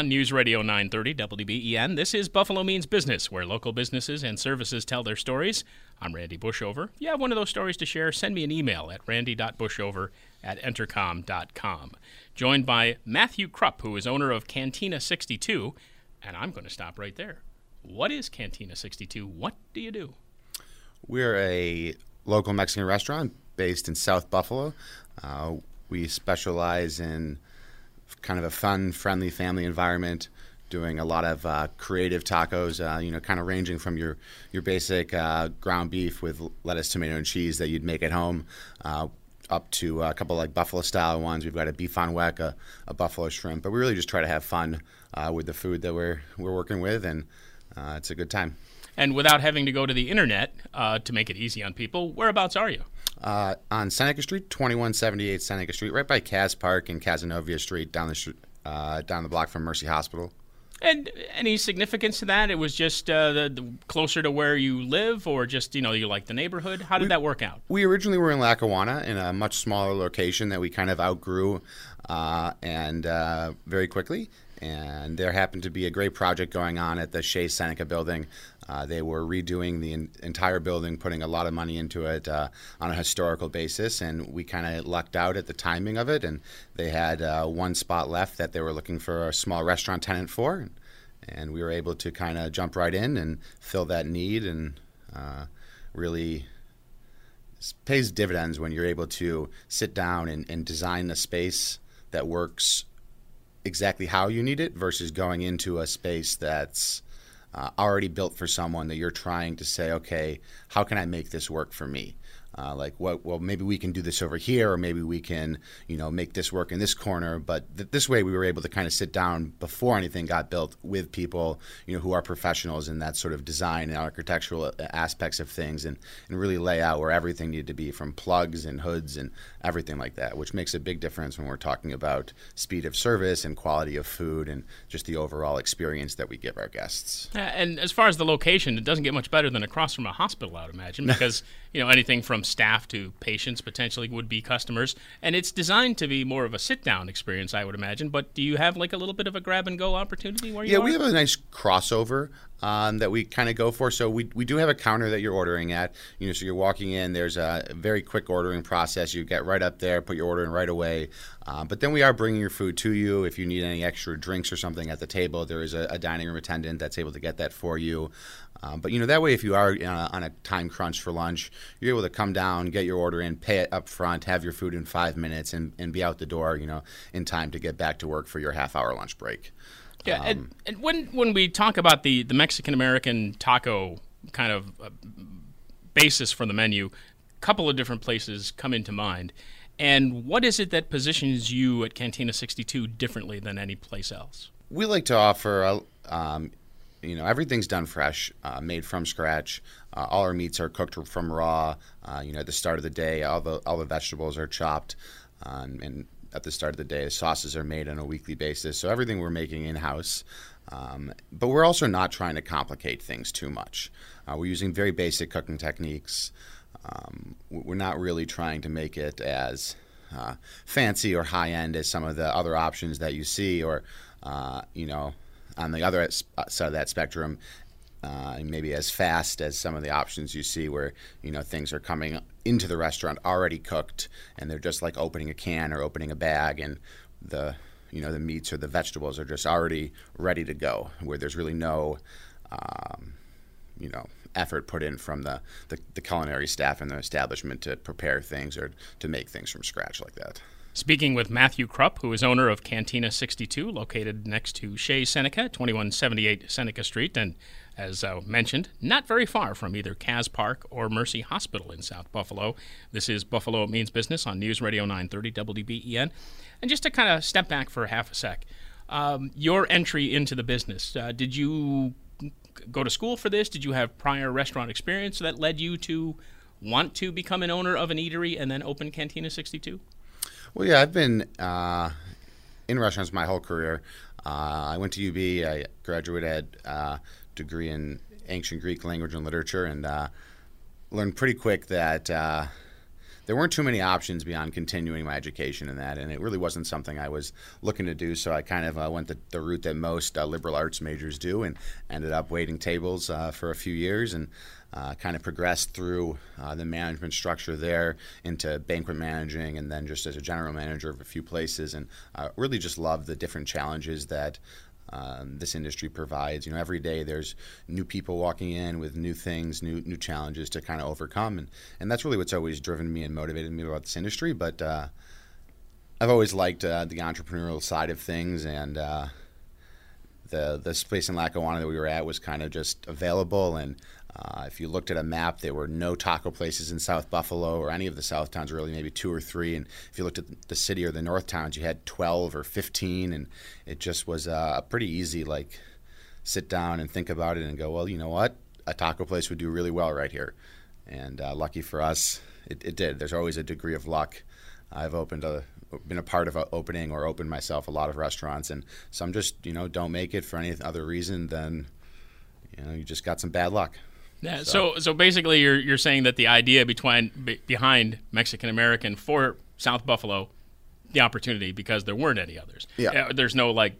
On News Radio 930 WBEN, this is Buffalo Means Business, where local businesses and services tell their stories. I'm Randy Bushover. If you have one of those stories to share, send me an email at randy.bushover at entercom.com. Joined by Matthew Krupp, who is owner of Cantina 62, and I'm going to stop right there. What is Cantina 62? What do you do? We're a local Mexican restaurant based in South Buffalo. Uh, we specialize in kind of a fun, friendly family environment. Doing a lot of uh, creative tacos, uh, you know, kind of ranging from your your basic uh, ground beef with lettuce, tomato, and cheese that you'd make at home, uh, up to a couple like buffalo style ones. We've got a beef on weck, a, a buffalo shrimp, but we really just try to have fun uh, with the food that we're we're working with, and uh, it's a good time. And without having to go to the internet to make it easy on people, whereabouts are you? Uh, on Seneca Street, 2178 Seneca Street, right by Caz Park and Cazenovia Street, down the uh, down the block from Mercy Hospital. And any significance to that? It was just uh, the, the, closer to where you live, or just you know you like the neighborhood. How did we, that work out? We originally were in Lackawanna in a much smaller location that we kind of outgrew, uh, and uh, very quickly. And there happened to be a great project going on at the Shea Seneca building uh, they were redoing the in- entire building, putting a lot of money into it uh, on a historical basis, and we kind of lucked out at the timing of it. And they had uh, one spot left that they were looking for a small restaurant tenant for, and we were able to kind of jump right in and fill that need, and uh, really pays dividends when you're able to sit down and, and design a space that works exactly how you need it versus going into a space that's uh, already built for someone that you're trying to say, okay, how can I make this work for me? Uh, like what well maybe we can do this over here or maybe we can you know make this work in this corner. But th- this way we were able to kind of sit down before anything got built with people you know who are professionals in that sort of design and architectural uh, aspects of things and, and really lay out where everything needed to be from plugs and hoods and everything like that which makes a big difference when we're talking about speed of service and quality of food and just the overall experience that we give our guests. And as far as the location it doesn't get much better than across from a hospital I would imagine because you know anything from staff to patients potentially would be customers. And it's designed to be more of a sit down experience i would imagine. But do you have like a little bit of a grab and go opportunity where you yeah are? we have a nice crossover um, that we kind of go for. So we, we do have a counter that you're ordering at. You know, so you're walking in. There's a very quick ordering process. You get right up there, put your order in right away. Um, but then we are bringing your food to you. If you need any extra drinks or something at the table, there is a, a dining room attendant that's able to get that for you. Um, but you know that way, if you are uh, on a time crunch for lunch, you're able to come down, get your order in, pay it up front, have your food in five minutes, and, and be out the door, you know, in time to get back to work for your half hour lunch break. Yeah, um, and, and, when when we talk about the the Mexican American taco kind of uh, basis for the menu, a couple of different places come into mind. And what is it that positions you at Cantina 62 differently than any place else? We like to offer um, you know everything's done fresh, uh, made from scratch. Uh, all our meats are cooked from raw. Uh, you know, at the start of the day, all the all the vegetables are chopped, uh, and at the start of the day, the sauces are made on a weekly basis. So everything we're making in house. Um, but we're also not trying to complicate things too much. Uh, we're using very basic cooking techniques. Um, we're not really trying to make it as uh, fancy or high end as some of the other options that you see, or you know on the other uh, side of that spectrum, uh, maybe as fast as some of the options you see where you know things are coming into the restaurant already cooked and they're just like opening a can or opening a bag and the you know the meats or the vegetables are just already ready to go where there's really no um, you know effort put in from the, the, the culinary staff in the establishment to prepare things or to make things from scratch like that. Speaking with Matthew Krupp, who is owner of Cantina 62, located next to Shea Seneca, 2178 Seneca Street, and as uh, mentioned, not very far from either Caz Park or Mercy Hospital in South Buffalo. This is Buffalo Means Business on News Radio 930 WBEN. And just to kind of step back for half a sec, Um, your entry into the business, uh, did you go to school for this? Did you have prior restaurant experience that led you to want to become an owner of an eatery and then open Cantina 62? Well, yeah, I've been uh, in restaurants my whole career. Uh, I went to UB. I graduated uh, degree in ancient Greek language and literature, and uh, learned pretty quick that uh, there weren't too many options beyond continuing my education in that, and it really wasn't something I was looking to do. So I kind of uh, went the, the, route that most uh, liberal arts majors do, and ended up waiting tables uh, for a few years, and uh, kind of progressed through the management structure there into banquet managing, and then just as a general manager of a few places, and really just loved the different challenges that um, this industry provides. You know, every day there's new people walking in with new things, new new challenges to kind of overcome, and and that's really what's always driven me and motivated me about this industry. But uh, I've always liked uh, the entrepreneurial side of things, and uh, the the place in Lackawanna that we were at was kind of just available, and uh, if you looked at a map, there were no taco places in South Buffalo or any of the South towns, really, maybe two or three. And if you looked at the city or the North towns, you had 12 or 15. And it just was uh, pretty easy, like, sit down and think about it and go, well, you know what? A taco place would do really well right here. And uh, lucky for us, it, it, did. There's always a degree of luck. I've opened a, been a part of opening or opened myself a lot of restaurants, and some just you know don't make it for any other reason than you know you just got some bad luck. Yeah. So. so, so basically, you're you're saying that the idea between be, behind Mexican American for South Buffalo, the opportunity because there weren't any others. Yeah. There's no like.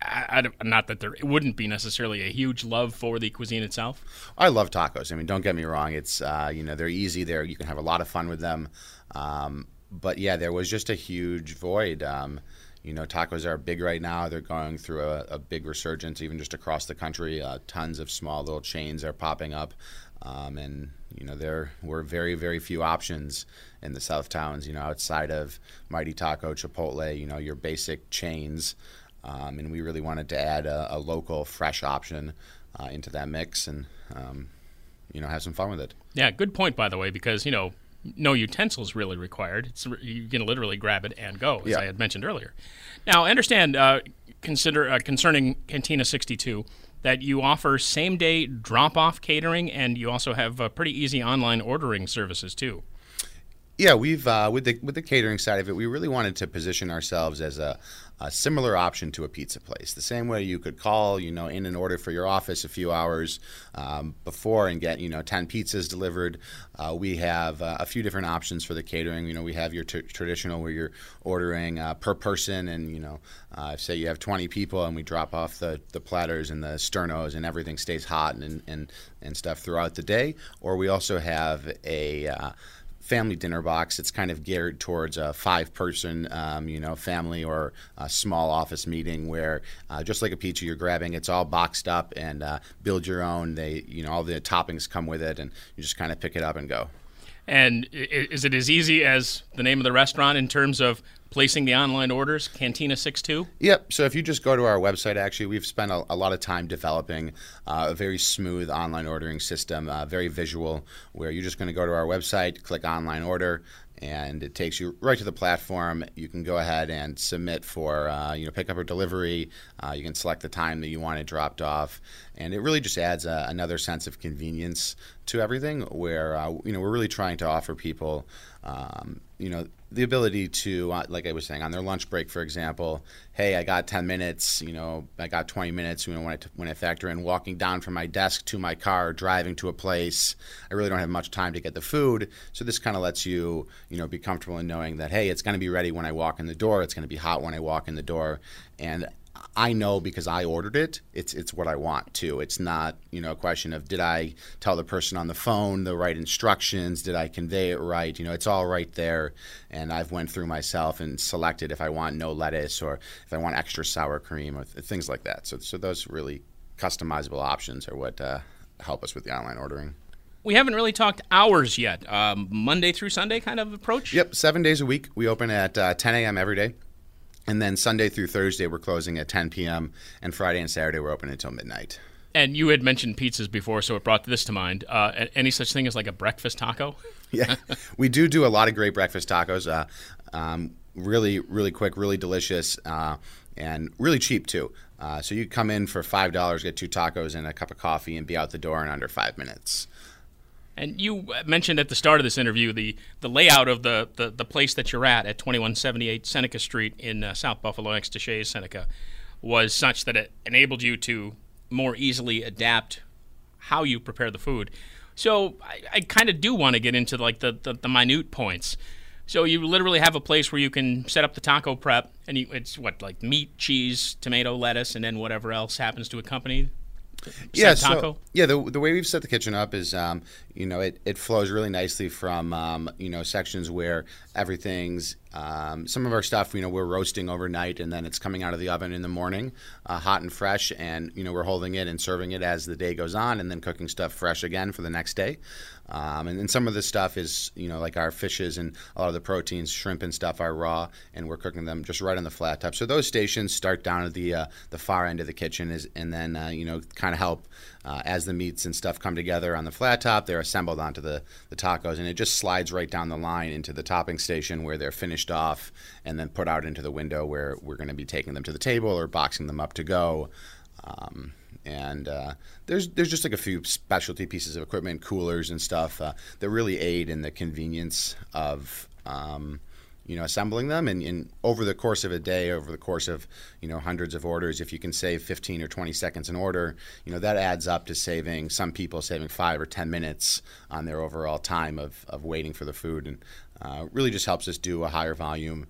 I, I, not that there wouldn't be necessarily a huge love for the cuisine itself. I love tacos. I mean, don't get me wrong. It's uh, you know they're easy. There you can have a lot of fun with them. Um, but yeah, there was just a huge void. Um, you know, tacos are big right now. They're going through a, a big resurgence, even just across the country. Uh, tons of small little chains are popping up, um, and you know there were very, very few options in the South towns. You know, outside of Mighty Taco, Chipotle, you know, your basic chains, um, and we really wanted to add a, a local, fresh option uh, into that mix, and um, you know, have some fun with it. Yeah, good point, by the way, because you know no utensils really required. It's, you can literally grab it and go, as yeah. I had mentioned earlier. Now, I understand uh, consider uh, concerning Cantina 62 that you offer same day drop off catering and you also have uh, pretty easy online ordering services too. Yeah, we've uh, with the with the catering side of it, we really wanted to position ourselves as a, a, similar option to a pizza place. The same way you could call, you know, in an order for your office a few hours um, before and get, you know, ten pizzas delivered. Uh, we have uh, a few different options for the catering. You know, we have your t- traditional where you're ordering uh, per person, and you know, uh, say you have 20 people, and we drop off the, the platters and the sternos, and everything stays hot and and and stuff throughout the day. Or we also have a uh, family dinner box. It's kind of geared towards a five-person, um, you know, family or a small office meeting where, uh, just like a pizza, you're grabbing. It's all boxed up and uh, build your own. They, you know, all the toppings come with it, and you just kind of pick it up and go. And is it as easy as the name of the restaurant in terms of placing the online orders, Cantina 62? Yep. So if you just go to our website, actually, we've spent a, a lot of time developing uh, a very smooth online ordering system, uh, very visual, where you're just going to go to our website, click online order, and it takes you right to the platform. You can go ahead and submit for uh, you know pickup or delivery. Uh, you can select the time that you want it dropped off, and it really just adds a, another sense of convenience to everything. Where uh, you know we're really trying to offer people um, you know the ability to, uh, like I was saying, on their lunch break, for example, hey, I got 10 minutes, you know, I got 20 minutes you know, when, I when I factor in walking down from my desk to my car, driving to a place. I really don't have much time to get the food. So this kind of lets you, you know, be comfortable in knowing that, hey, it's going to be ready when I walk in the door. It's going to be hot when I walk in the door. And I know because I ordered it. It's it's what I want too. It's not you know a question of did I tell the person on the phone the right instructions? Did I convey it right? You know, it's all right there, and I've went through myself and selected if I want no lettuce or if I want extra sour cream or th- things like that. So so those really customizable options are what uh, help us with the online ordering. We haven't really talked hours yet. Um, Monday through Sunday kind of approach. Yep, seven days a week. We open at uh, 10 a.m. every day. And then Sunday through Thursday, we're closing at 10 p.m. And Friday and Saturday, we're open until midnight. And you had mentioned pizzas before, so it brought this to mind. Uh, any such thing as like a breakfast taco? yeah, we do do a lot of great breakfast tacos. Uh, um, really, really quick, really delicious. Uh, and really cheap too. Uh, so you come in for five dollars, get two tacos and a cup of coffee, and be out the door in under five minutes. And you mentioned at the start of this interview the, the layout of the, the, the place that you're at at 2178 Seneca Street in uh, South Buffalo next to Shea's Seneca was such that it enabled you to more easily adapt how you prepare the food. So I, I kind of do want to get into like the, the, the minute points. So you literally have a place where you can set up the taco prep, and you, it's what like meat, cheese, tomato, lettuce, and then whatever else happens to accompany. Yeah, taco. so yeah, the the way we've set the kitchen up is, um, you know, it, it flows really nicely from um, you know sections where everything's um, some of our stuff, you know, we're roasting overnight and then it's coming out of the oven in the morning, uh, hot and fresh, and you know we're holding it and serving it as the day goes on, and then cooking stuff fresh again for the next day. Um, and then some of the stuff is, you know, like our fishes and a lot of the proteins, shrimp and stuff are raw, and we're cooking them just right on the flat top. So those stations start down at the uh, the far end of the kitchen, is, and then uh, you know kind of help uh, as the meats and stuff come together on the flat top. They're assembled onto the the tacos, and it just slides right down the line into the topping station where they're finished off, and then put out into the window where we're going to be taking them to the table or boxing them up to go. Um, and uh, there's there's just like a few specialty pieces of equipment, coolers and stuff uh, that really aid in the convenience of um, you know assembling them. And, and, over the course of a day, over the course of you know hundreds of orders, if you can save 15 or 20 seconds an order, you know that adds up to saving some people saving five or 10 minutes on their overall time of, of waiting for the food, and uh, really just helps us do a higher volume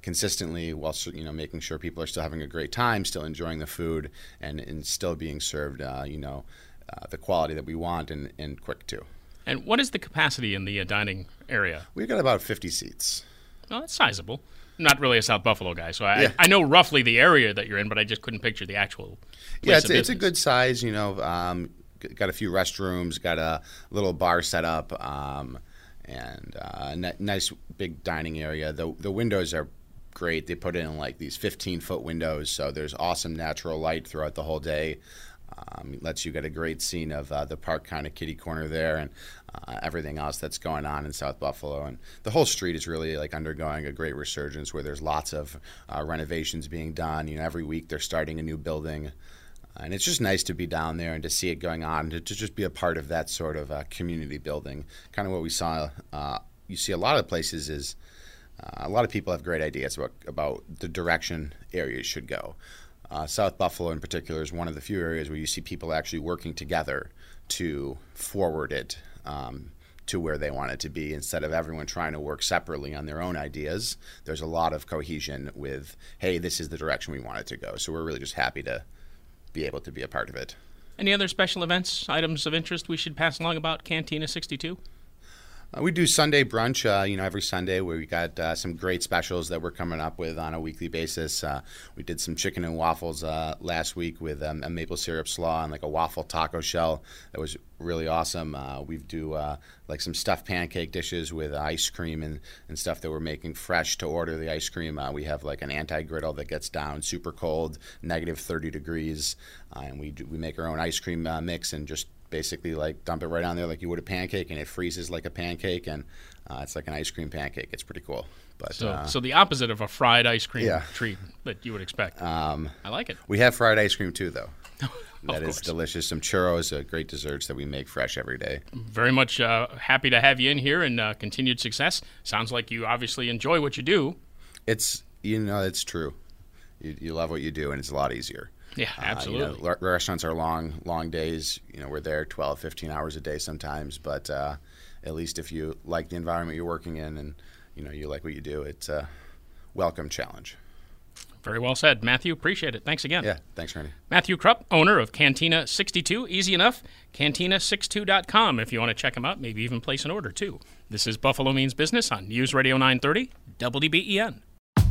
consistently while you know making sure people are still having a great time, still enjoying the food, and, and still being served uh, you know uh, the quality that we want and, and quick too. And what is the capacity in the uh, dining area? We've got about 50 seats. Oh, that's sizable. I'm not really a South Buffalo guy, so I, Yeah. I know roughly the area that you're in, but I just couldn't picture the actual. Yeah, it's, it's a good size. You know, um, got a few restrooms, got a little bar set up, um, and uh, a nice big dining area. The the windows are great. They put in like these 15 foot windows, so there's awesome natural light throughout the whole day. Um, lets you get a great scene of uh, the park kind of kitty corner there and uh, everything else that's going on in South Buffalo. And the whole street is really like undergoing a great resurgence where there's lots of uh, renovations being done. You know, every week they're starting a new building. And it's just nice to be down there and to see it going on, to, to just be a part of that sort of uh, community building. Kind of what we saw, uh, you see a lot of places is uh, a lot of people have great ideas about, about the direction areas should go. Uh, South Buffalo, in particular, is one of the few areas where you see people actually working together to forward it um, to where they want it to be instead of everyone trying to work separately on their own ideas. There's a lot of cohesion with, hey, this is the direction we want it to go. So we're really just happy to be able to be a part of it. Any other special events, items of interest we should pass along about Cantina 62? Uh, we do Sunday brunch, uh, you know, every Sunday where we got uh, some great specials that we're coming up with on a weekly basis. Uh, we did some chicken and waffles uh, last week with um, a maple syrup slaw and like a waffle taco shell. That was really awesome. Uh, we do like some stuffed pancake dishes with ice cream and, and stuff that we're making fresh to order the ice cream. We have like an anti griddle that gets down super cold, negative 30 degrees, and we do, we make our own ice cream mix and just basically like dump it right on there like you would a pancake, and it freezes like a pancake, and uh, it's like an ice cream pancake. It's pretty cool. But So, uh, so the opposite of a fried ice cream Yeah. treat that you would expect. um, I like it. we have fried ice cream too, though. That is delicious. Some churros, uh, great desserts that we make fresh every day. Very much uh, happy to have you in here and uh, continued success. Sounds like you obviously enjoy what you do. It's you know it's true. You, you love what you do, and it's a lot easier. Yeah, Uh, you know, absolutely. restaurants are long, long days. You know, we're there 12, 15 hours a day sometimes. But uh, at least if you like the environment you're working in, and you know you like what you do, it's a welcome challenge. Very well said, Matthew. Appreciate it. Thanks again. Yeah, thanks, Randy. Matthew Krupp, owner of Cantina 62. Easy enough. Cantina62.com if you want to check them out, maybe even place an order too. This is Buffalo Means Business on News Radio 930, WBEN.